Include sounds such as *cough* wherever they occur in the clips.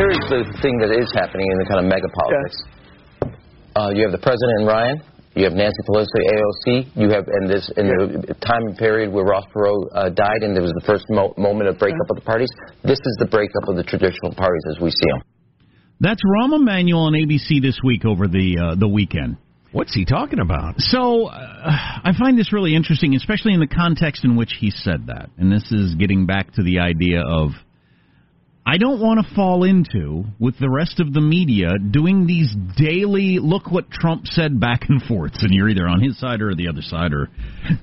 Here's the thing that is happening in the kind of mega politics. Uh, you have the president and Ryan. You have Nancy Pelosi, AOC. You have and this in the time period where Ross Perot uh, died, and there was the first mo- moment of breakup of the parties. This is the breakup of the traditional parties as we see them. That's Rahm Emanuel on ABC this week over the uh, the weekend. What's he talking about? So uh, I find this really interesting, especially in the context in which he said that. And this is getting back to the idea of I don't want to fall into with the rest of the media doing these daily look what Trump said back and forths, and you're either on his side or the other side, or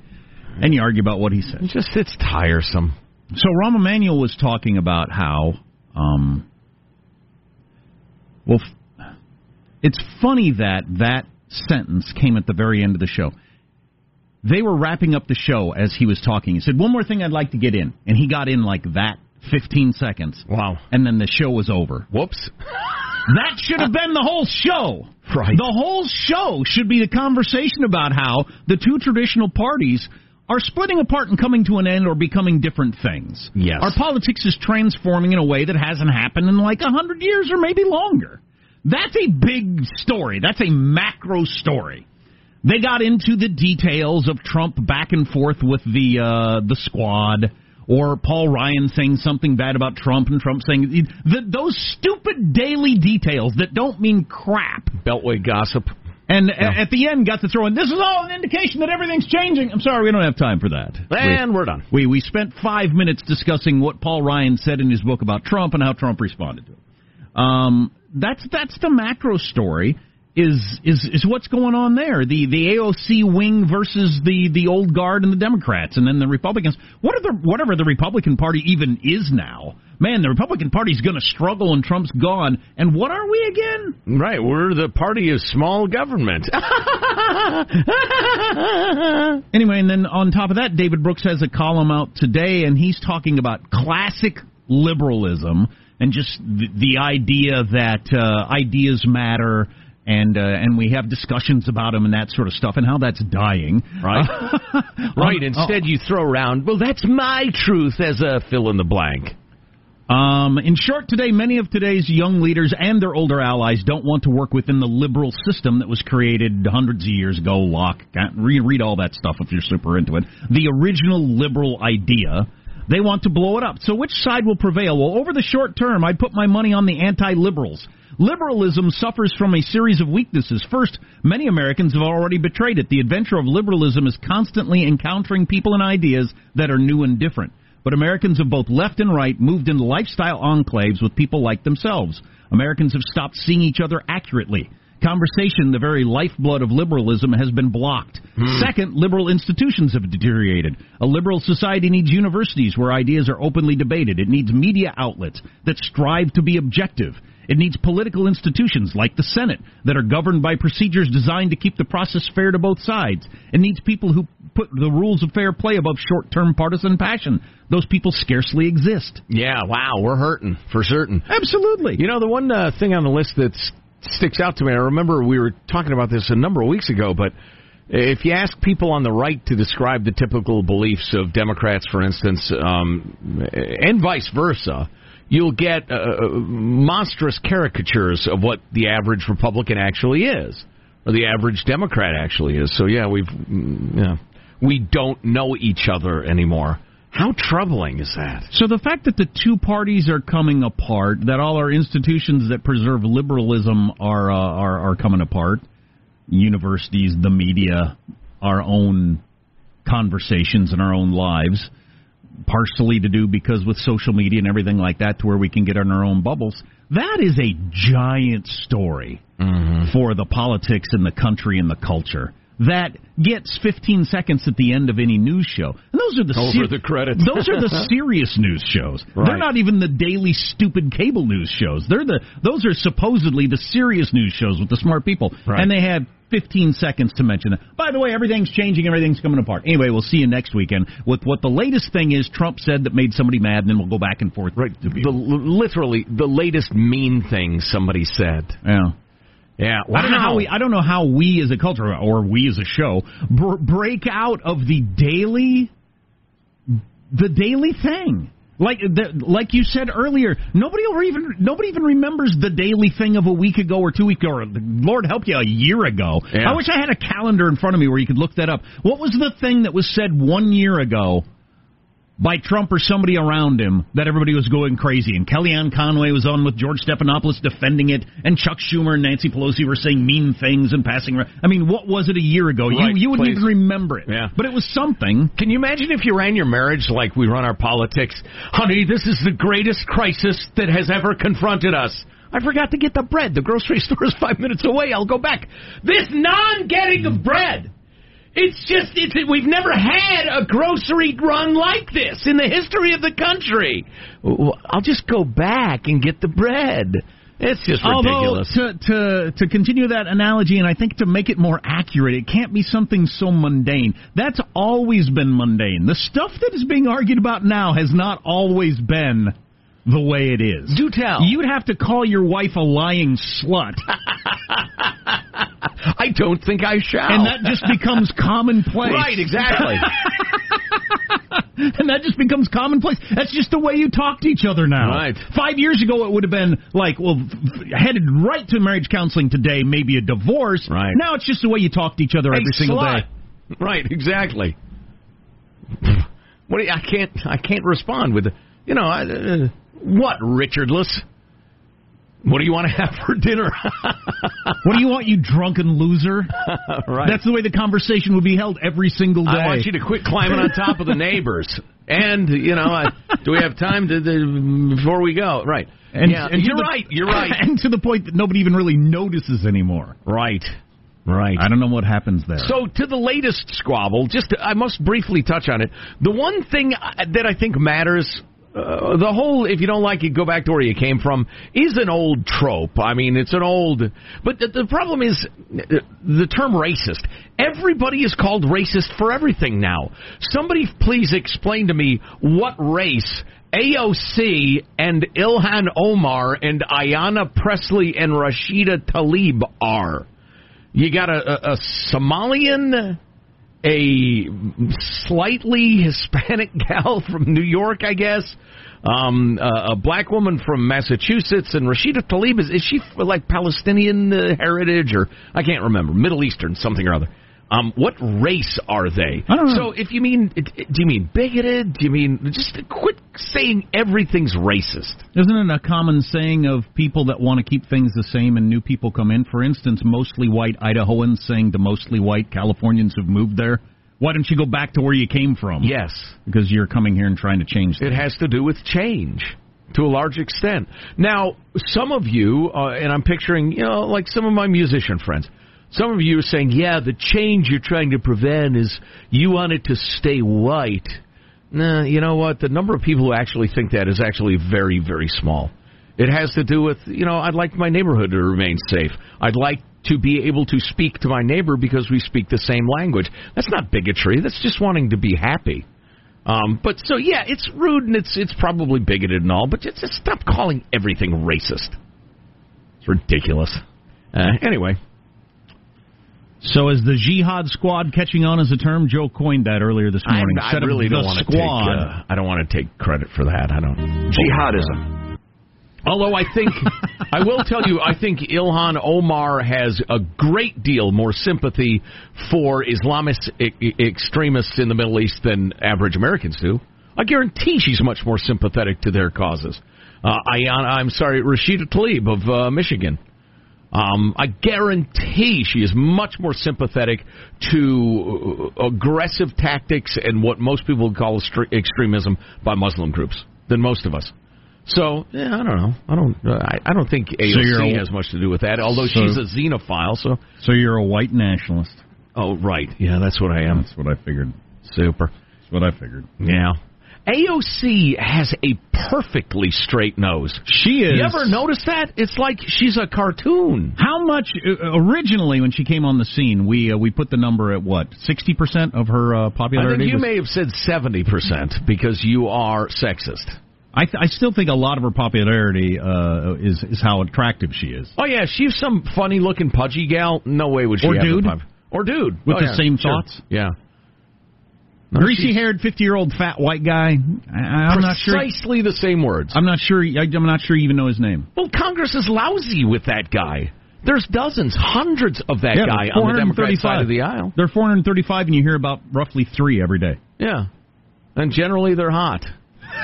*laughs* and you argue about what he said. It just it's tiresome. So Rahm Emanuel was talking about how, um, well, it's funny that that sentence came at the very end of the show. They were wrapping up the show as he was talking. He said, "One more thing I'd like to get in," and he got in like that, fifteen seconds. Wow! And then the show was over. Whoops. *laughs* That should have been the whole show. Right. The whole show should be the conversation about how the two traditional parties are splitting apart and coming to an end or becoming different things. Yes. Our politics is transforming in a way that hasn't happened in like a hundred years or maybe longer. That's a big story. That's a macro story. They got into the details of Trump back and forth with the uh, the squad, or Paul Ryan saying something bad about Trump and Trump saying the, those stupid daily details that don't mean crap. Beltway gossip. And a- at the end, got to throw in, this is all an indication that everything's changing. I'm sorry, we don't have time for that. And we, we're done. We, we spent five minutes discussing what Paul Ryan said in his book about Trump and how Trump responded to it. Um, that's, that's the macro story. Is, is is what's going on there? The the AOC wing versus the, the old guard and the Democrats, and then the Republicans. What are the whatever the Republican Party even is now? Man, the Republican Party is going to struggle, and Trump's gone. And what are we again? Right, we're the party of small government. *laughs* Anyway, and then on top of that, David Brooks has a column out today, and he's talking about classic liberalism and just the, the idea that uh, ideas matter and uh, and we have discussions about them and that sort of stuff and how that's dying. Right. *laughs* right. Instead, you throw around, well, that's my truth as a fill in the blank. Um, in short, today, many of today's young leaders and their older allies don't want to work within the liberal system that was created hundreds of years ago. Locke, read, read all that stuff if you're super into it. The original liberal idea. They want to blow it up. So which side will prevail? Well, over the short term, I'd put my money on the anti-liberals. Liberalism suffers from a series of weaknesses. First, many Americans have already betrayed it. The adventure of liberalism is constantly encountering people and ideas that are new and different. But Americans of both left and right moved into lifestyle enclaves with people like themselves. Americans have stopped seeing each other accurately. Conversation, the very lifeblood of liberalism, has been blocked. Hmm. Second, liberal institutions have deteriorated. A liberal society needs universities where ideas are openly debated. It needs media outlets that strive to be objective. It needs political institutions like the Senate that are governed by procedures designed to keep the process fair to both sides. It needs people who put the rules of fair play above short term partisan passion. Those people scarcely exist. Yeah, wow, we're hurting for certain. Absolutely. You know, the one uh, thing on the list that sticks out to me, I remember we were talking about this a number of weeks ago, but if you ask people on the right to describe the typical beliefs of Democrats, for instance, um, and vice versa, you'll get uh, monstrous caricatures of what the average Republican actually is, or the average Democrat actually is. So yeah, we've mm, yeah, we don't know each other anymore. How troubling is that? So the fact that the two parties are coming apart, that all our institutions that preserve liberalism are uh, are, are coming apart, universities, the media, our own conversations and our own lives, partially to do because with social media and everything like that, to where we can get in our own bubbles. That is a giant story mm-hmm. for the politics in the country and the culture. That gets 15 seconds at the end of any news show. And those are the Over the credits. those are the *laughs* serious news shows. They're not even the daily stupid cable news shows. They're the those are supposedly the serious news shows with the smart people. Right. And they had 15 seconds to mention it. By the way, everything's changing, everything's coming apart. Anyway, we'll see you next weekend with what the latest thing is Trump said that made somebody mad, and then we'll go back and forth. Right, the, literally the latest mean thing somebody said. Yeah. Yeah, I don't know how we. I don't know how we as a culture or we as a show br- break out of the daily, the daily thing. Like the, like you said earlier, nobody will even nobody even remembers the daily thing of a week ago or two weeks ago or Lord help you a year ago. Yeah. I wish I had a calendar in front of me where you could look that up. What was the thing that was said one year ago by Trump or somebody around him that everybody was going crazy. And Kellyanne Conway was on with George Stephanopoulos defending it, and Chuck Schumer and Nancy Pelosi were saying mean things and passing. around. I mean, what was it a year ago? Right, you you wouldn't please. even remember it. Yeah. But it was something. Can you imagine if you ran your marriage like we run our politics? Honey, this is the greatest crisis that has ever confronted us. I forgot to get the bread. The grocery *laughs* store is five minutes away. I'll go back. This non-getting of bread. It's just, it's, we've never had a grocery run like this in the history of the country. I'll just go back and get the bread. It's just Although ridiculous. to to to continue that analogy, and I think to make it more accurate, it can't be something so mundane. That's always been mundane. The stuff that is being argued about now has not always been the way it is. Do tell. You'd have to call your wife a lying slut. *laughs* I don't think I shall. and that just becomes commonplace. right, exactly. *laughs* and that just becomes commonplace. That's just the way you talk to each other now. Right. Five years ago, it would have been like, well, headed right to marriage counseling today, maybe a divorce. Right. Now it's just the way you talk to each other every Hey, single slut. day. Right, exactly. *laughs* What you, I can't I can't respond with you know I, uh, what Richardless. What do you want to have for dinner? *laughs* What do you want, you drunken loser? *laughs* right. That's the way the conversation would be held every single day. I want you to quit climbing on top of the *laughs* neighbors. And you know, I, do we have time to, to before we go? Right. and, yeah, and to you're the- right. You're right. and to the point that nobody even really notices anymore. right. Right. I don't know what happens there. So to the latest squabble, just I must briefly touch on it. The one thing that I think matters. Uh, the whole, if you don't like it, go back to where you came from, is an old trope. I mean, it's an old. But the, the problem is the term racist. Everybody is called racist for everything now. Somebody please explain to me what race AOC and Ilhan Omar and Ayanna Presley and Rashida Tlaib are. You got a, a, a Somalian, a slightly Hispanic *laughs* gal from New York, I guess, um, a, a black woman from Massachusetts, and Rashida Tlaib is is she like Palestinian uh, heritage or I can't remember Middle Eastern something or other. Um, what race are they? I don't know. So if you mean, do you mean bigoted? Do you mean just quit saying everything's racist? Isn't it a common saying of people that want to keep things the same and new people come in? For instance, mostly white Idahoans saying to mostly white Californians who've moved there, why don't you go back to where you came from? Yes, Because you're coming here and trying to change things. it has to do with change to a large extent. Now, some of you, uh, and I'm picturing, you know, like some of my musician friends. Some of you are saying, yeah, the change you're trying to prevent is you want it to stay white. Nah, you know what? The number of people who actually think that is actually very, very small. It has to do with, you know, I'd like my neighborhood to remain safe. I'd like to be able to speak to my neighbor because we speak the same language. That's not bigotry. That's just wanting to be happy. Um, but so yeah, it's rude and it's it's probably bigoted and all, but just, just stop calling everything racist. It's ridiculous. Uh, anyway, So is the Jihad Squad catching on as a term? Joe coined that earlier this morning. I Instead of really the don't want to take. squad. Uh, I don't want to take credit for that. I don't. Jihadism. Although I think, *laughs* I will tell you, I think Ilhan Omar has a great deal more sympathy for Islamist e- extremists in the Middle East than average Americans do. I guarantee she's much more sympathetic to their causes. Uh, Ayan, I'm sorry, Rashida Tlaib of uh, Michigan. Um, I guarantee she is much more sympathetic to uh, aggressive tactics and what most people would call extre- extremism by Muslim groups than most of us. So yeah, I don't know. I don't. Uh, I, I don't think AOC a- has much to do with that. Although So- she's a xenophile. So So you're a white nationalist. oh right, yeah, that's what I am. That's what I figured. Super. That's what I figured. Yeah. AOC has a perfectly straight nose. She is. You ever notice that? It's like she's a cartoon. How much uh, originally when she came on the scene? We uh, we put the number at what sixty percent of her uh, popularity. you was- may have said seventy percent because you are sexist. I, th- I still think a lot of her popularity uh, is is how attractive she is. Oh yeah, she's some funny looking pudgy gal. No way would she Or dude. pop- or dude With Oh, the yeah, same sure. thoughts? Yeah. Greasy haired, fifty year old fat white guy. I, I'm not sure. Precisely the same words. I'm not sure. I, I'm not sure you even know his name. Well, Congress is lousy with that guy. There's dozens, hundreds of that Yeah, guy on the Democrat side of the aisle. They're 435, and you hear about roughly three every day. Yeah. And generally they're hot.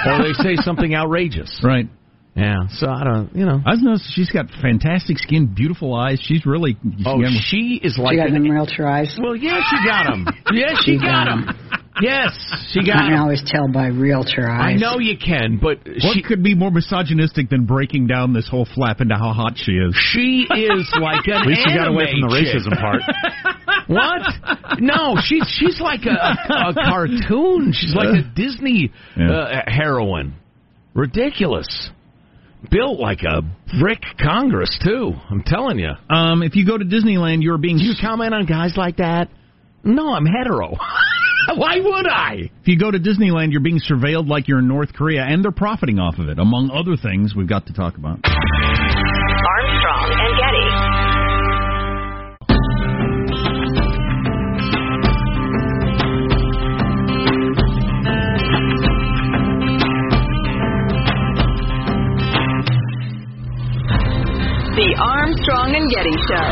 or they say *laughs* something outrageous. Right. Yeah. So I don't, you know. I was noticed she's got fantastic skin, beautiful eyes. She's really. Oh, she is like She got an- them realtor eyes. Well, yeah, she got *laughs* them. Yes, she She got got him. Yes, she got. I can always tell by realtor eyes. I know you can, but What she could be more misogynistic than breaking down this whole flap into how hot she is? she is like an At least you got away from the anime chick. racism part. *laughs* What? No, she's she's like a, a, a cartoon. She's like a Disney Yeah. uh, heroine. Ridiculous. Built like a brick Congress too. I'm telling you. Um, if you go to Disneyland, you're being. Do you comment on guys like that? No, I'm hetero. *laughs* Why would I? If you go to Disneyland, you're being surveilled like you're in North Korea, and they're profiting off of it, among other things we've got to talk about. The Armstrong and Getty Show.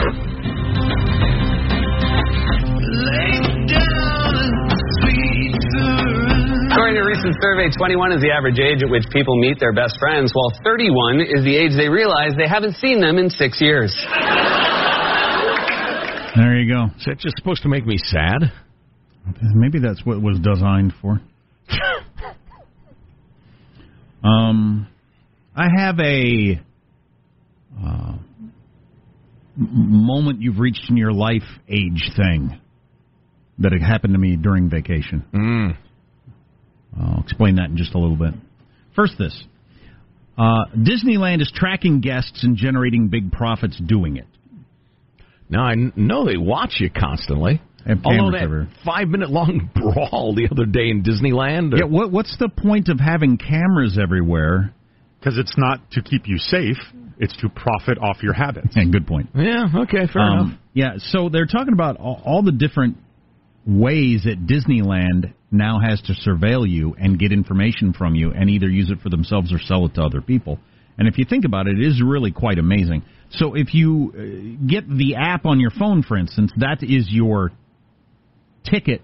According to a recent survey, 21 is the average age at which people meet their best friends, while 31 is the age they realize they haven't seen them in six years. There you go. Is that just supposed to make me sad? Maybe that's what it was designed for. *laughs* um, I have a m- moment you've reached in your life age thing that had happened to me during vacation. Mm. I'll explain that in just a little bit. First, this uh, Disneyland is tracking guests and generating big profits doing it. Now I know they watch you constantly. Have Although that everywhere. five minute long *laughs* brawl the other day in Disneyland. Yeah, what, what's the point of having cameras everywhere? Because it's not to keep you safe; it's to profit off your habits. And good point. Yeah, okay, fair Um, enough. Yeah, so they're talking about all, all the different ways that Disneyland now has to surveil you and get information from you and either use it for themselves or sell it to other people. And if you think about it, it is really quite amazing. So if you uh, get the app on your phone, for instance, that is your ticket.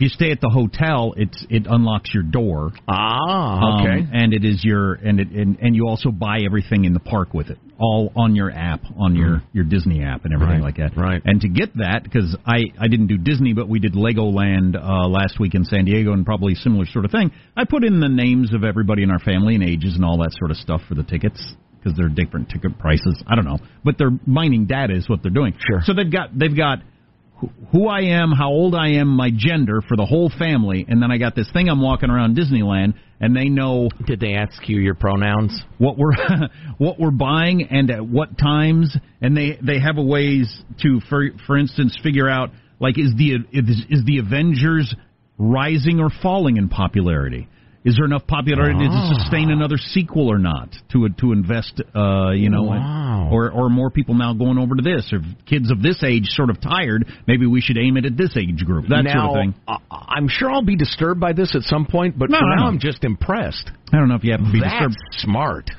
If you stay at the hotel, it's it unlocks your door. Ah, okay. Um, and it is your and it and, and you also buy everything in the park with it, all on your app, on your your Disney app and everything Mm. Right, like that. right. And to get that, because I I didn't do Disney, but we did Legoland uh, last week in San Diego, and probably similar sort of thing. I put in the names of everybody in our family and ages and all that sort of stuff for the tickets. Because they're different ticket prices, I don't know, but they're mining data is what they're doing. Sure. So they've got they've got who I am, how old I am, my gender for the whole family, and then I got this thing I'm walking around Disneyland, and they know. Did they ask you your pronouns? What we're *laughs* what we're buying and at what times, and they they have a ways to, for for instance, figure out like is the is, is the Avengers rising or falling in popularity? Is there enough popularity to Ah. sustain another sequel or not? To to invest, uh, you know, Wow. or or more people now going over to this, or kids of this age sort of tired. Maybe we should aim it at this age group. That now, sort of thing. I- I'm sure I'll be disturbed by this at some point, but No, for no, now no. I'm just impressed. I don't know if you have to be That's disturbed. smart.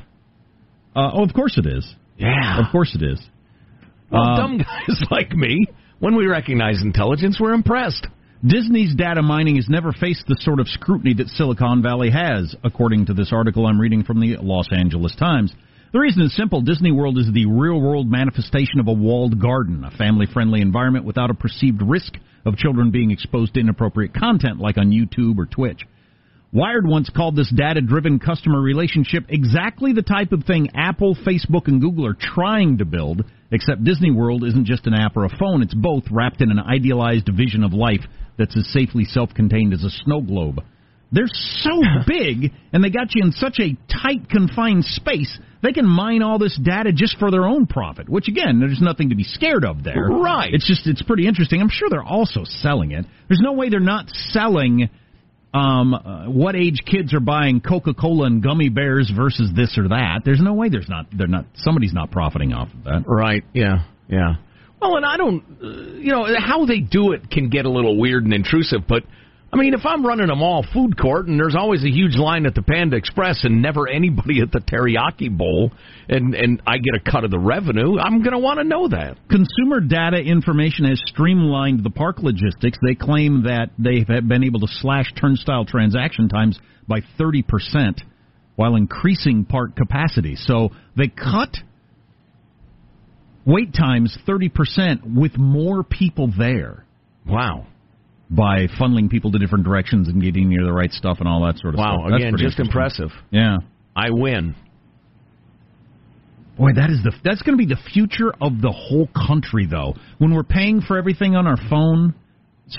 Uh, oh, of course it is. Yeah. Of course it is. Well, Uh, dumb *laughs* guys like me, when we recognize intelligence, we're impressed. Disney's data mining has never faced the sort of scrutiny that Silicon Valley has, according to this article I'm reading from the Los Angeles Times. The reason is simple. Disney World is the real world manifestation of a walled garden, a family friendly environment without a perceived risk of children being exposed to inappropriate content like on YouTube or Twitch. Wired once called this data driven customer relationship exactly the type of thing Apple, Facebook, and Google are trying to build, except Disney World isn't just an app or a phone, it's both wrapped in an idealized vision of life that's as safely self contained as a snow globe. They're so *laughs* big, and they got you in such a tight, confined space, they can mine all this data just for their own profit, which again, there's nothing to be scared of there. Right. It's just, it's pretty interesting. I'm sure they're also selling it. There's no way they're not selling um, uh, what age kids are buying Coca-Cola and gummy bears versus this or that. There's no way there's not they're not somebody's not profiting off of that. Right. Yeah. Yeah. Well, and I don't, uh, you know, how they do it can get a little weird and intrusive, but I mean, if I'm running a mall food court and there's always a huge line at the Panda Express and never anybody at the teriyaki bowl, and and I get a cut of the revenue, I'm going to want to know that. Consumer data information has streamlined the park logistics. They claim that they have been able to slash turnstile transaction times by 30% while increasing park capacity. So they cut wait times 30% with more people there. Wow. By funneling people to different directions and getting near the right stuff and all that sort of Wow. stuff. That's Again, just impressive. Yeah. I win. Boy, that is the that's going to be the future of the whole country, though. When we're paying for everything on our phone,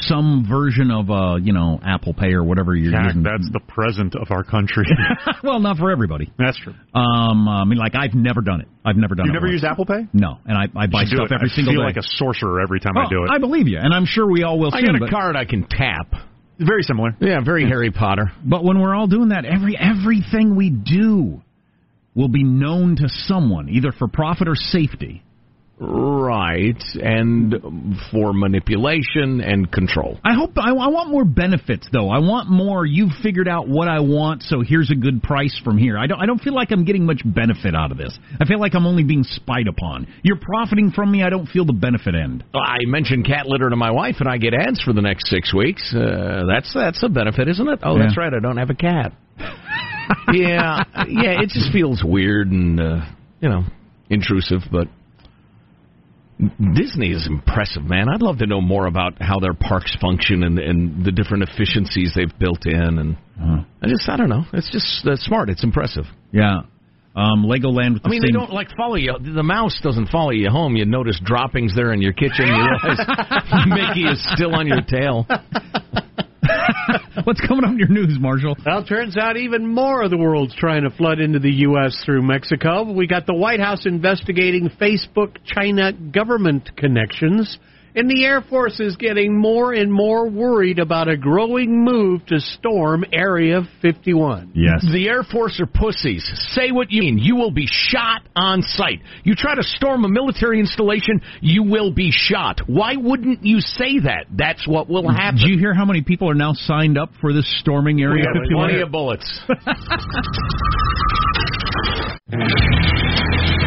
some version of uh, you know, Apple Pay or whatever you're Jack, using. that's the present of our country. *laughs* well, not for everybody. That's true. Um, I mean, like I've never done it. I've never done it. You it. never once. used Apple Pay? No, and I, I buy You should do stuff every I single feel day. like a sorcerer every time Oh, I do it. I believe you, and I'm sure we all will I soon. got a card I can tap. Very similar. Yeah, very Harry Potter. but when we're all doing that, every everything we do will be known to someone, either for profit or safety. Right, and for manipulation and control. I hope I, I want more benefits though. I want more. You've figured out what I want, so here's a good price from here. I don't. I don't feel like I'm getting much benefit out of this. I feel like I'm only being spied upon. You're profiting from me. I don't feel the benefit end. I mentioned cat litter to my wife, and I get ads for the next six weeks. Uh, that's that's a benefit, isn't it? Oh, Yeah. that's right. I don't have a cat. *laughs* yeah, yeah. It just feels weird and uh, you know intrusive, but. Disney is impressive, man. I'd love to know more about how their parks function and, and the different efficiencies they've built in. And I just, I don't know. It's just that's smart. It's impressive. Yeah. Um, Legoland with the I mean, they don't like follow you. The mouse doesn't follow you home. You notice droppings there in your kitchen. You *laughs* realize *laughs* Mickey is still on your tail. *laughs* *laughs* What's coming up in your news, Marshall? Well, turns out even more of the world's trying to flood into the U.S. through Mexico. We got the White House investigating Facebook China government connections. And the Air Force is getting more and more worried about a growing move to storm Area 51. Yes. The Air Force are pussies. Say what you mean. You will be shot on sight. You try to storm a military installation, you will be shot. Why wouldn't you say that? That's what will happen. Did you hear how many people are now signed up for this storming Area 51? plenty of bullets. *laughs* *laughs*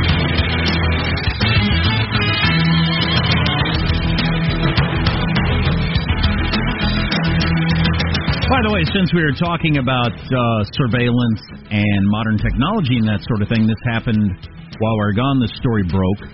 By the way, since we were talking about uh, surveillance and modern technology and that sort of thing, this happened while we were gone. This story broke.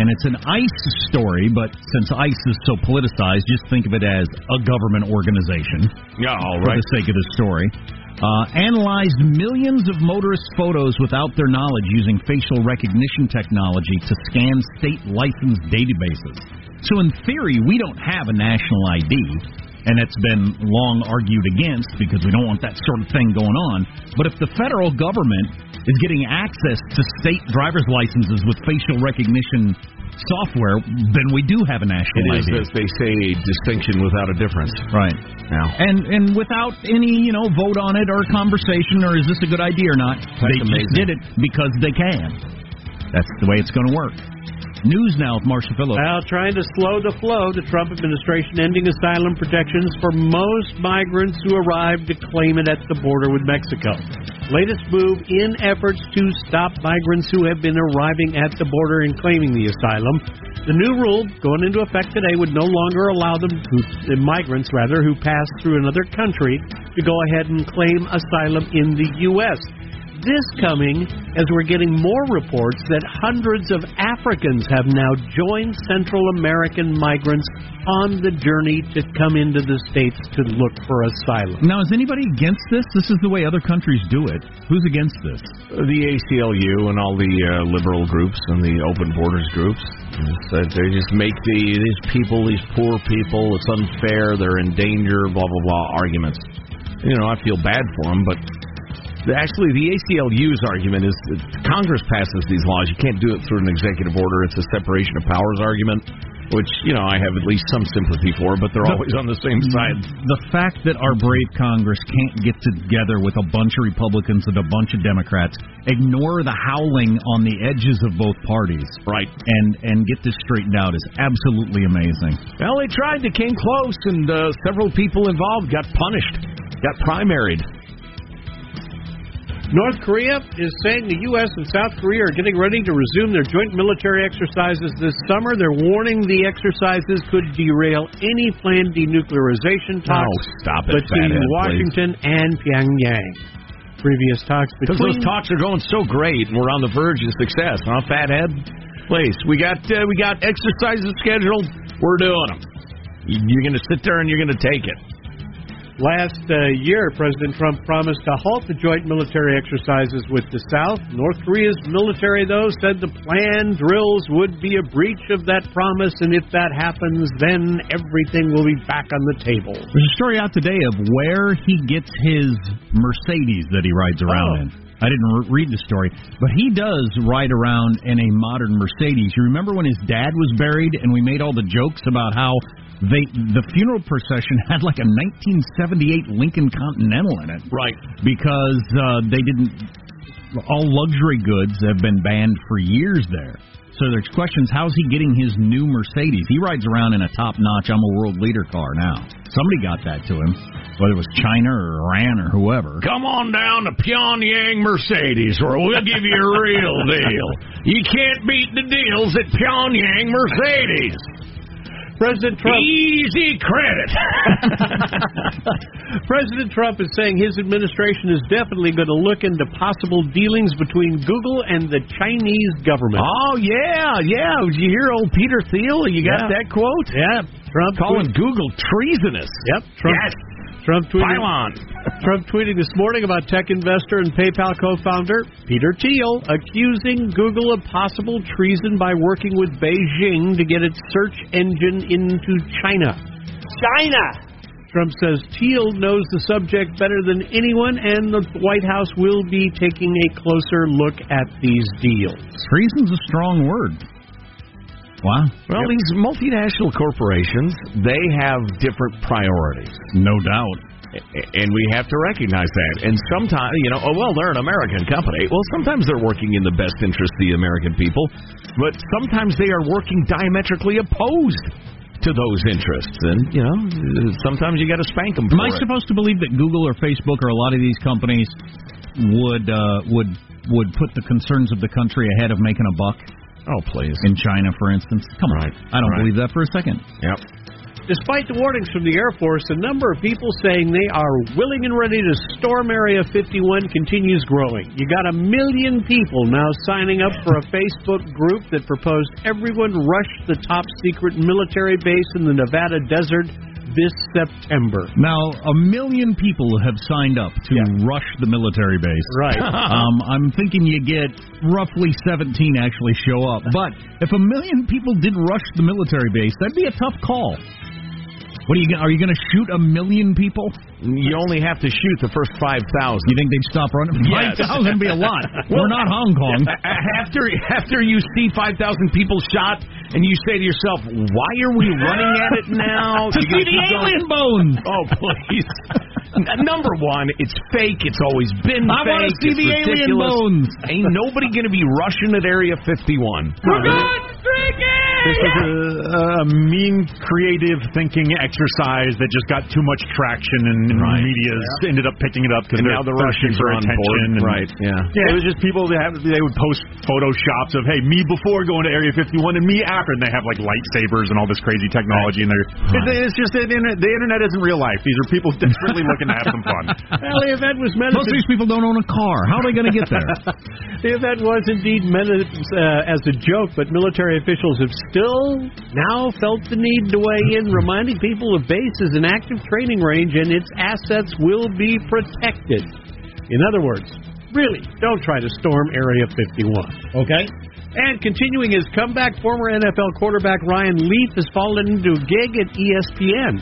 And it's an ICE story, but since ICE is so politicized, just think of it as a government organization. Yeah, all For the sake of the story. Uh, analyzed millions of motorist photos without their knowledge using facial recognition technology to scan state license databases. So, in theory, we don't have a national ID, and it's been long argued against because we don't want that sort of thing going on. But if the federal government is getting access to state driver's licenses with facial recognition software, then we do have a national It is, as they say, a distinction without a difference. Right. Now, And and without any, you know, vote on it or conversation or is this a good idea or not, they just did it because they can. That's the way it's going to work. News now with Marshall Phillips. Now, trying to slow the flow, the Trump administration ending asylum protections for most migrants who arrive to claim it at the border with Mexico. Latest move in efforts to stop migrants who have been arriving at the border and claiming the asylum. The new rule going into effect today would no longer allow them, who, the migrants rather, who pass through another country to go ahead and claim asylum in the U.S. This coming as we're getting more reports that hundreds of Africans have now joined Central American migrants on the journey to come into the States to look for asylum. Now, is anybody against this? This is the way other countries do it. Who's against this? the ACLU and all the uh, liberal groups and the open borders groups, they just make the, these people, these poor people, it's unfair, they're in danger, blah, blah, blah, arguments. You know, I feel bad for them, but actually the ACLU's argument is that Congress passes these laws. You can't do it through an executive order. It's a separation of powers argument, which, you know, I have at least some sympathy for, but they're always on the same side. The fact that our brave Congress can't get together with a bunch of Republicans and a bunch of Democrats, ignore the howling on the edges of both parties, right, and and get this straightened out is absolutely amazing. Well, they tried. They came close, and uh, several people involved got punished, got primaried. North Korea is saying the U.S. and South Korea are getting ready to resume their joint military exercises this summer. They're warning the exercises could derail any planned denuclearization talks Oh, stop it, between fathead, Washington and Pyongyang. Previous talks Because between those talks are going so great, and we're on the verge of success, huh, fathead? Please, we got uh, we got exercises scheduled. We're doing them. You're going to sit there and you're going to take it. Last uh, year, President Trump promised to halt the joint military exercises with the South. North Korea's military, though, said the planned drills would be a breach of that promise, and if that happens, then everything will be back on the table. There's a story out today of where he gets his Mercedes that he rides around in. I didn't re- read the story, but he does ride around in a modern Mercedes. You remember when his dad was buried, and we made all the jokes about how they the funeral procession had like a 1978 Lincoln Continental in it, right? Because uh, they didn't. All luxury goods have been banned for years there. So there's questions. How's he getting his new Mercedes? He rides around in a top-notch "I'm a world leader" car now. Somebody got that to him, whether it was China or Iran or whoever. Come on down to Pyongyang Mercedes, where we'll give you a real deal. You can't beat the deals at Pyongyang Mercedes. President Trump. Easy credit. *laughs* President Trump is saying his administration is definitely going to look into possible dealings between Google and the Chinese government. Oh yeah, yeah. Did you hear old Peter Thiel? You got Yeah. that quote? Yeah, Trump calling Google treasonous. Yep, Trump. Yes. Trump tweeted, Pylon. *laughs* Trump tweeting this morning about tech investor and PayPal co-founder Peter Thiel accusing Google of possible treason by working with Beijing to get its search engine into China. China. Trump says Thiel knows the subject better than anyone, and the White House will be taking a closer look at these deals. Treason's a strong word. Wow. Well, these multinational corporations, they have different priorities. No doubt. And we have to recognize that. And sometimes, you know, oh, well, they're an American company. Well, sometimes they're working in the best interest of the American people, but sometimes they are working diametrically opposed to those interests. And, you know, sometimes you got to spank them for Am I it. supposed to believe that Google or Facebook or a lot of these companies would uh, would would put the concerns of the country ahead of making a buck? Oh, please. In China, for instance. Come on. I don't Right. believe that for a second. Yep. Despite the warnings from the Air Force, the number of people saying they are willing and ready to storm Area 51 continues growing. You got a million people now signing up for a Facebook group that proposed everyone rush the top secret military base in the Nevada desert this September. Now, a million people have signed up to rush the military base. Right. *laughs* um, I'm thinking you get roughly 17 actually show up. But if a million people did rush the military base, that'd be a tough call. What are you? Are you going to shoot a million people? You only have to shoot the first 5,000. You think they'd stop running? Yes. 5,000 would be a lot. *laughs* We're not Hong Kong. After after you see 5,000 people shot and you say to yourself, why are we running at it now? *laughs* To You see the keep going. alien bones. Oh, please. Number one, it's fake. It's always been I fake. wanna see It's the alien bones. Ain't nobody going to be rushing at Area 51. This was a, a mean, creative thinking exercise that just got too much traction, and, and Right. media ended up picking it up because And they're now the Russians for are on attention. board. and- Right, yeah. Yeah, it was just people that have, they would post photoshops of hey me before going to Area 51 and me after, and they have like lightsabers and all this crazy technology, and they're it's, it's just the internet. The internet isn't real life. These are people *laughs* desperately looking to have some fun. Well, the event was meant Most of these people don't own a car. How are they going to get there? *laughs* the event was indeed meant as, uh, as a joke, but military officials have still now felt the need to weigh in, *laughs* reminding people the base is an active training range and its assets will be protected. In other words, really, don't try to storm Area 51. Okay? And continuing his comeback, former NFL quarterback Ryan Leaf has fallen into a gig at ESPN.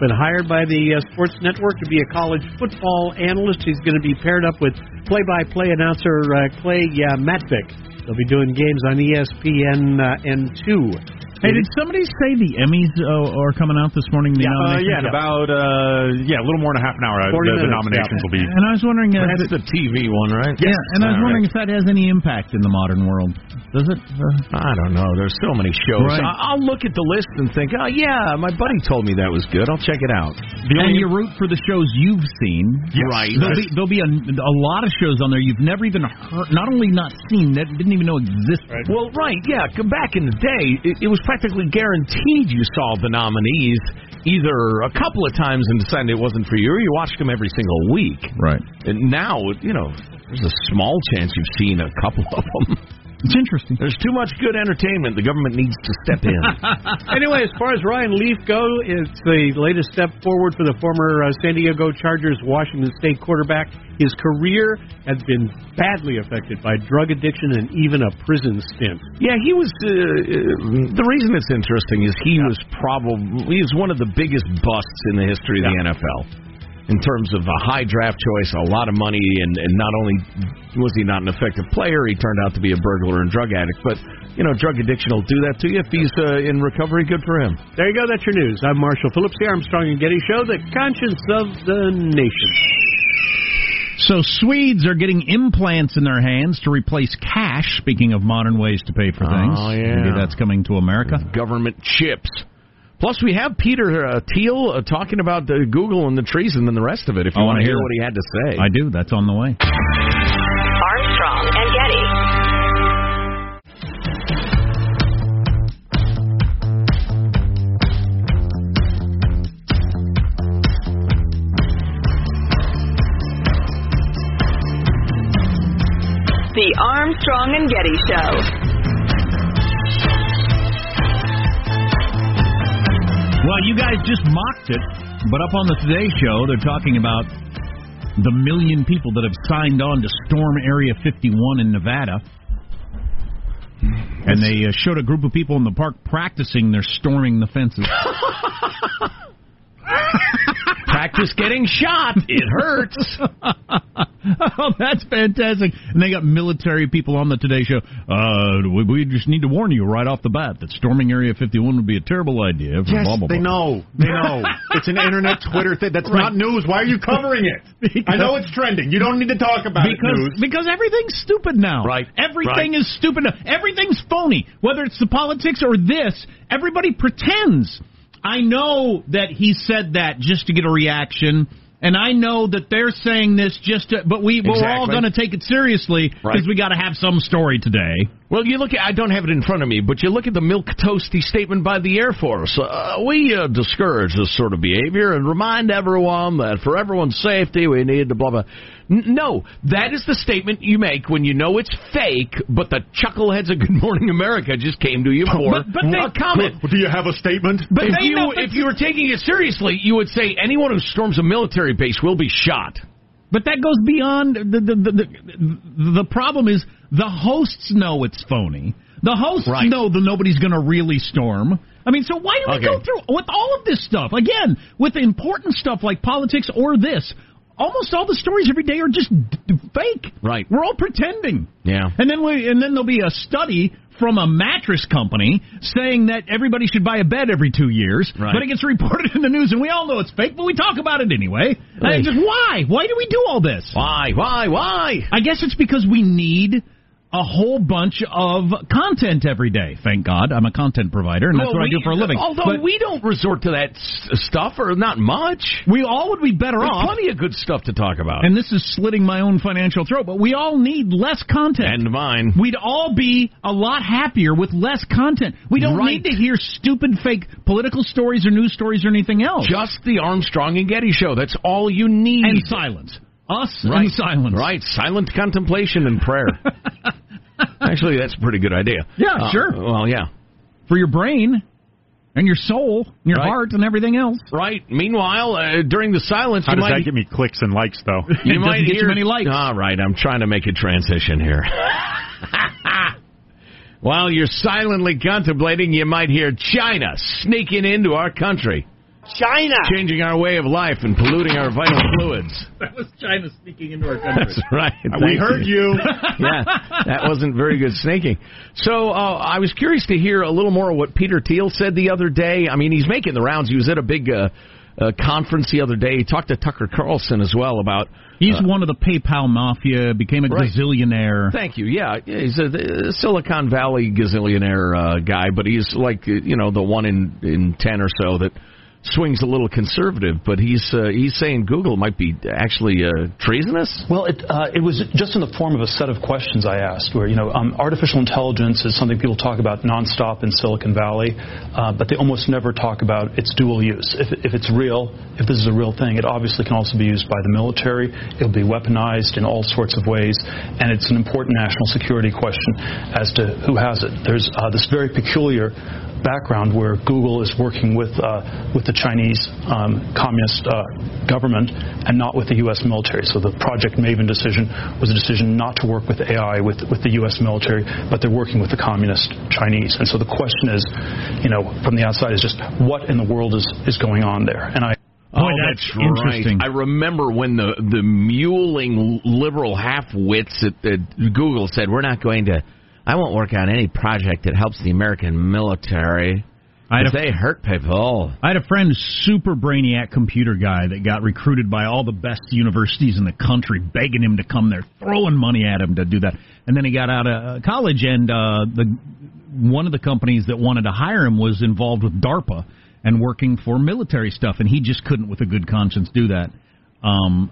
Been hired by the uh, sports network to be a college football analyst. He's going to be paired up with play-by-play announcer uh, Clay uh, Matvick. They'll be doing games on ESPN uh, N2. Hey, did somebody say the Emmys uh, are coming out this morning? The Uh, nominations? yeah, in about uh, yeah, a little more than a half an hour. uh, 40 The, the nominations yeah. will be. And I was wondering, uh, That's the TV one, right? yeah, and I was wondering right. if that has any impact in the modern world. Does it? Uh, I don't know. There's so many shows. Right. I- I'll look at the list and think, oh, yeah, my buddy told me that was good. I'll check it out. and you root for the shows you've seen, Right. There'll be there'll be a, a lot of shows on there you've never even heard, not only not seen, that didn't even know existed. Well, right, yeah. Back in the day, it, it was practically guaranteed you saw the nominees either a couple of times and decided it wasn't for you, or you watched them every single week. Right. And now, you know, there's a small chance you've seen a couple of them. *laughs* It's interesting. There's too much good entertainment. The government needs to step in. *laughs* anyway, as far as Ryan Leaf go, it's the latest step forward for the former uh, San Diego Chargers Washington State quarterback. His career has been badly affected by drug addiction and even a prison stint. Yeah, he was. Uh, uh, the reason it's interesting is he was probably he was one of the biggest busts in the history of the NFL. In terms of a high draft choice, a lot of money, and, and not only was he not an effective player, he turned out to be a burglar and drug addict. But you know, drug addiction will do that to you. If he's uh, in recovery, good for him. There you go. That's your news. I'm Marshall Phillips, the Armstrong and Getty Show, the conscience of the nation. So Swedes are getting implants in their hands to replace cash. Speaking of modern ways to pay for things, Oh, yeah. maybe that's coming to America. Government chips. Plus, we have Peter uh, Thiel uh, talking about uh, Google and the treason and the rest of it. If you want wanna hear hear what he had to say, I do. That's on the way. Armstrong and Getty. The Armstrong and Getty Show. Well, you guys just mocked it, but up on the Today Show, they're talking about the million people that have signed on to storm Area 51 in Nevada. And they uh, showed a group of people in the park practicing their storming the fences. *laughs* practice getting shot. It hurts. *laughs* oh, that's fantastic. And they got military people on the Today Show. Uh, we, we just need to warn you right off the bat that storming Area 51 would be a terrible idea. For Yes, blah, blah, they know. They know. *laughs* it's an internet Twitter thing. That's Right. not news. Why are you covering it? *laughs* I know it's trending. You don't need to talk about it. because News. because everything's stupid now. Right. Everything Right. is stupid. now. Everything's phony. Whether it's the politics or this, everybody pretends. I know that he said that just to get a reaction. And I know that they're saying this just to, but we, we're all going to take it seriously because Right. we got to have some story today. Well, you look at, I don't have it in front of me, but you look at the milk toasty statement by the Air Force. Uh, we uh, discourage this sort of behavior and remind everyone that for everyone's safety, we need to blah, blah. N- no, that is the statement you make when you know it's fake, but the chuckleheads of *laughs* Good Morning America just came to you for But- but they- a comment. Do you have a statement? But if you know- but- if you were taking it seriously, you would say anyone who storms a military base will be shot. But that goes beyond the the the, the, the problem is the hosts know it's phony. The hosts Right. know that nobody's going to really storm. I mean, so why do we Okay. go through with all of this stuff again with important stuff like politics or this? Almost all the stories every day are just d- d- fake. Right. We're all pretending. Yeah. And then we and then there'll be a study from a mattress company saying that everybody should buy a bed every two years. Right. But it gets reported in the news, and we all know it's fake, but we talk about it anyway. And Right. just why? Why do we do all this? Why? Why? Why? I guess it's because we need a whole bunch of content every day. Thank God, I'm a content provider, and that's Well, what I do for a living. Although But we don't resort to that s- stuff, or not much. we all would be better There's off. plenty of good stuff to talk about. And this is slitting my own financial throat, but we all need less content. And mine. We'd all be a lot happier with less content. We don't Right. need to hear stupid, fake political stories or news stories or anything else. Just the Armstrong and Getty show. That's all you need. and silence. Us right. and silence. Right. Silent contemplation and prayer. *laughs* Actually, that's a pretty good idea. Yeah, Uh, sure. Well, yeah. For your brain and your soul, and your Right. heart, and everything else. Right. Meanwhile, uh, during the silence, How you does might that get me clicks and likes, though? you *laughs* It might doesn't get you hear many likes. All right, I'm trying to make a transition here. *laughs* While you're silently contemplating, you might hear China sneaking into our country, China. changing our way of life and polluting our vital fluids. *laughs* That was China sneaking into our country. That's right. we heard you. *laughs* yeah, that wasn't very good sneaking. So uh, I was curious to hear a little more of what Peter Thiel said the other day. I mean, he's making the rounds. He was at a big uh, uh, conference the other day. He talked to Tucker Carlson as well about. He's uh, one of the PayPal mafia, became a Right. gazillionaire. Thank you. Yeah, he's a, a Silicon Valley gazillionaire uh, guy, but he's like you know the one in in ten or so that swings a little conservative. But he's uh, he's saying Google might be actually uh, treasonous. Well, it, uh, it was just in the form of a set of questions I asked, where you know, um, artificial intelligence is something people talk about nonstop in Silicon Valley, uh, but they almost never talk about its dual use. If, if it's real, if this is a real thing, it obviously can also be used by the military. It'll be weaponized in all sorts of ways, and it's an important national security question as to who has it. There's uh, this very peculiar background where Google is working with uh, with the Chinese um, communist uh, government and not with the U.S. military. So the Project Maven decision was a decision not to work with AI with with the U.S. military, but they're working with the communist Chinese. And so the question is, you know, from the outside is just what in the world is is going on there? And I. oh, that's, interesting. right. I remember when the the mewling liberal half wits at, at Google said, "We're not going to. I won't work on any project that helps the American military. I had a- they hurt people." I had a friend, super brainiac computer guy, that got recruited by all the best universities in the country, begging him to come there, throwing money at him to do that. And then he got out of uh, college, and uh, the one of the companies that wanted to hire him was involved with DARPA and working for military stuff, and he just couldn't, with a good conscience, do that. Um,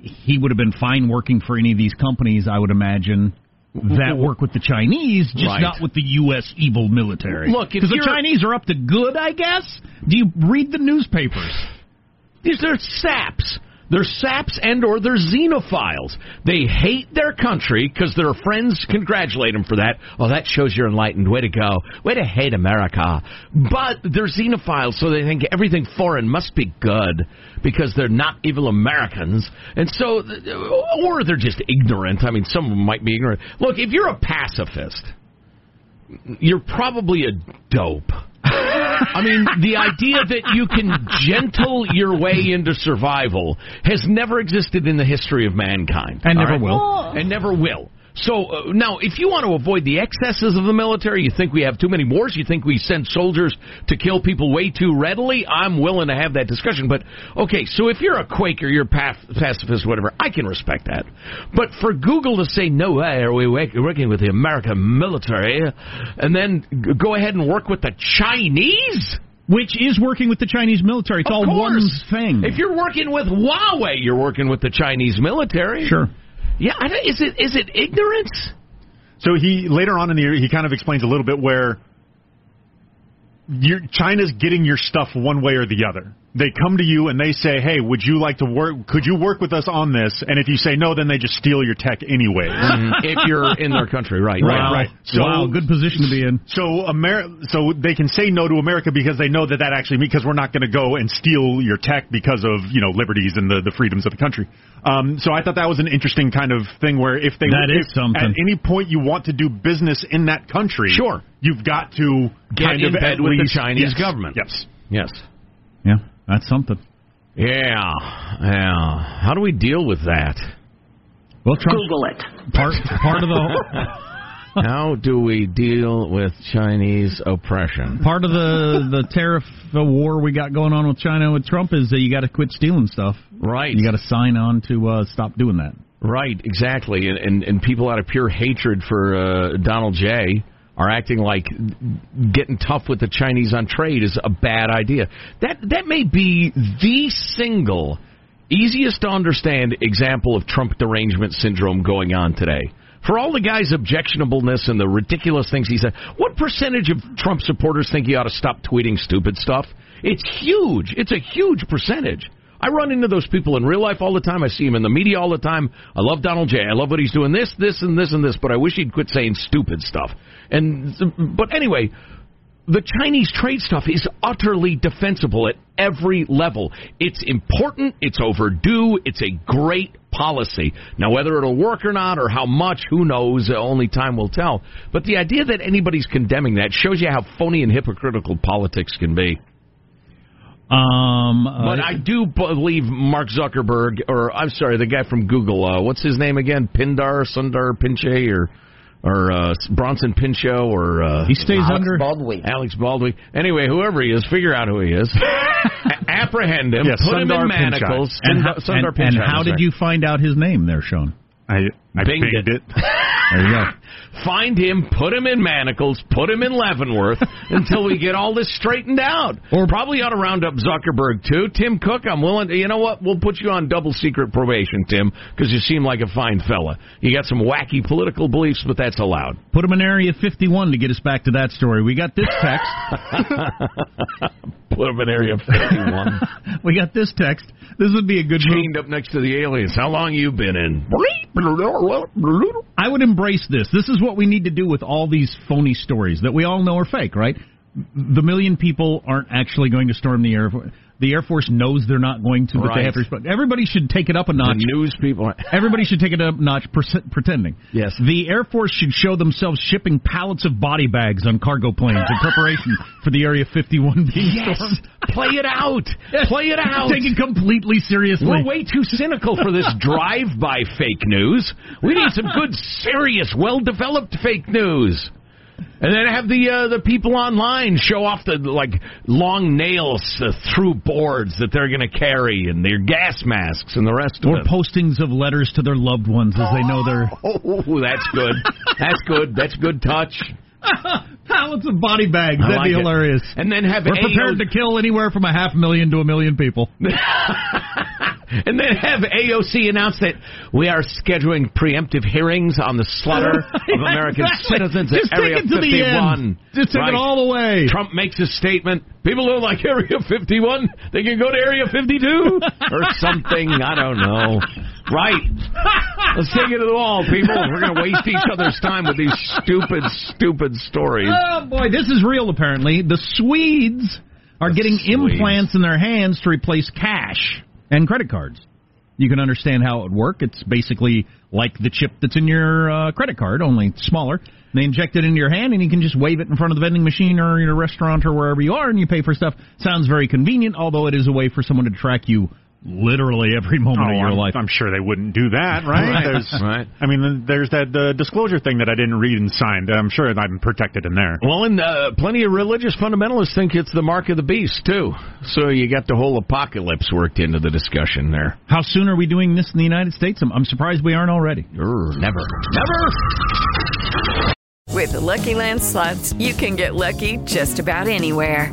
he would have been fine working for any of these companies, I would imagine. That *laughs* work with the Chinese, just Right. not with the U.S. evil military. Look, because the Chinese are up to good, I guess. Do you read the newspapers? These are saps. They're saps and or they're xenophiles. They hate their country because their friends congratulate them for that. Oh, that shows you're enlightened. Way to go. Way to hate America. But they're xenophiles, so they think everything foreign must be good because they're not evil Americans. And so, uh, or they're just ignorant. I mean, some of them might be ignorant. Look, if you're a pacifist, you're probably a dope. *laughs* I mean, the idea that you can gentle your way into survival has never existed in the history of mankind. And never right? will. And never will. So uh, now, if you want to avoid the excesses of the military, you think we have too many wars, you think we send soldiers to kill people way too readily, I'm willing to have that discussion. But okay, so if you're a Quaker, you're paf- pacifist, whatever, I can respect that. But for Google to say no way are we working with the American military, and then g- go ahead and work with the Chinese. Which is working with the Chinese military. It's Of all one thing. If you're working with Huawei, you're working with the Chinese military. Sure. Yeah, is it is it ignorance? So he later on in the year he kind of explains a little bit where China's getting your stuff one way or the other. They come to you and they say, "Hey, would you like to work? Could you work with us on this?" And if you say no, then they just steal your tech anyways. *laughs* if you're in their country, right? Right, Wow. right. So, wow, good position to be in. So Amer- so they can say no to America because they know that that actually because we're not going to go and steal your tech because of you know liberties and the, the freedoms of the country. Um, so I thought that was an interesting kind of thing where if they That if is something. at any point you want to do business in that country, Sure. you've got to Get kind in of bed at with the Chinese yes, government. Yes. Yes. Yeah, that's something. Yeah. Yeah. How do we deal with that? Well, Trump's Google it. part part of the *laughs* How do we deal with Chinese oppression? part of the the tariff uh, war we got going on with China with Trump is that you got to quit stealing stuff. Right. You got to sign on to uh, stop doing that. Right, exactly. And, and and people out of pure hatred for uh, Donald J are acting like getting tough with the Chinese on trade is a bad idea. That that may be the single easiest to understand example of Trump derangement syndrome going on today. For all the guy's objectionableness and the ridiculous things he said, what percentage of Trump supporters think he ought to stop tweeting stupid stuff? It's huge. It's a huge percentage. I run into those people in real life all the time. I see him in the media all the time. I love Donald J. I love what he's doing this, this, and this, and this, but I wish he'd quit saying stupid stuff. And but anyway, the Chinese trade stuff is utterly defensible at every level. It's important, it's overdue, it's a great policy. Now, whether it'll work or not, or how much, who knows, only time will tell. But the idea that anybody's condemning that shows you how phony and hypocritical politics can be. Um, uh, But I do believe Mark Zuckerberg, or I'm sorry, the guy from Google, uh, what's his name again? Pindar, Sundar Pichai, or or uh, Bronson Pinchot, or uh, he stays Alex under. Baldwin. Alex Baldwin. Anyway, whoever he is, figure out who he is. *laughs* Apprehend him, Yes, put him in Pichai. manacles. And, Sundar- how, Sundar and, and how did right. you find out his name there, Sean? I I Binged binged it. it. *laughs* There you go. Find him, put him in manacles, put him in Leavenworth *laughs* until we get all this straightened out. Or probably ought to round up Zuckerberg too. Tim Cook, I'm willing. To, you know what? We'll put you on double secret probation, Tim, because you seem like a fine fella. You got some wacky political beliefs, but that's allowed. Put him in Area 51 to get us back to that story. We got this text. *laughs* Put him in Area 51. *laughs* we got this text. This would be a good move. Chained up next to the aliens. How long you been in? I would embrace this. This is what we need to do with all these phony stories that we all know are fake, right? The million people aren't actually going to storm the air. The Air Force knows they're not going to, but they have to respond. Everybody should take it up a notch. The news people. Everybody should take it up a notch perse- pretending. Yes. The Air Force should show themselves shipping pallets of body bags on cargo planes in preparation *laughs* for the Area 51 being Yes. stormed. Play it out. Play it out. Taken completely seriously. We're way too cynical for this *laughs* drive-by fake news. We need some good, serious, well-developed fake news. And then have the uh, the people online show off the like long nails uh, through boards that they're going to carry and their gas masks and the rest of or it. Or postings of letters to their loved ones as they know they're *laughs* Oh, that's good. That's good. That's good touch. *laughs* pallets of body bags. I That'd like be it. hilarious. And then have We're prepared to kill anywhere from a half million to a million people. *laughs* and then have AOC announce that we are scheduling preemptive hearings on the slaughter *laughs* of American Exactly. citizens Just at Area it to 51. end. Just take Right. it all the way. Trump makes a statement. People don't like Area 51. They can go to Area 52 *laughs* or something. I don't know. Right. Let's take it to the wall, people. We're going to waste each other's time with these stupid, stupid stories. Oh boy, this is real. Apparently, the Swedes are getting Swedes. implants in their hands to replace cash and credit cards. You can understand how it would work. It's basically like the chip that's in your uh, credit card, only smaller. They inject it into your hand, and you can just wave it in front of the vending machine or in a restaurant or wherever you are, and you pay for stuff. Sounds very convenient, although it is a way for someone to track you literally every *laughs* moment oh, of your I'm, life. I'm sure they wouldn't do that, right? Right. There's, Right. I mean, there's that uh, disclosure thing that I didn't read and signed. I'm sure I'm protected in there. Well, and uh, plenty of religious fundamentalists think it's the mark of the beast too. So you got the whole apocalypse worked into the discussion there. How soon are we doing this in the United States? I'm, I'm surprised we aren't already. Never. Never. With the Lucky Land slots, you can get lucky just about anywhere.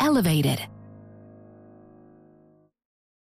elevated.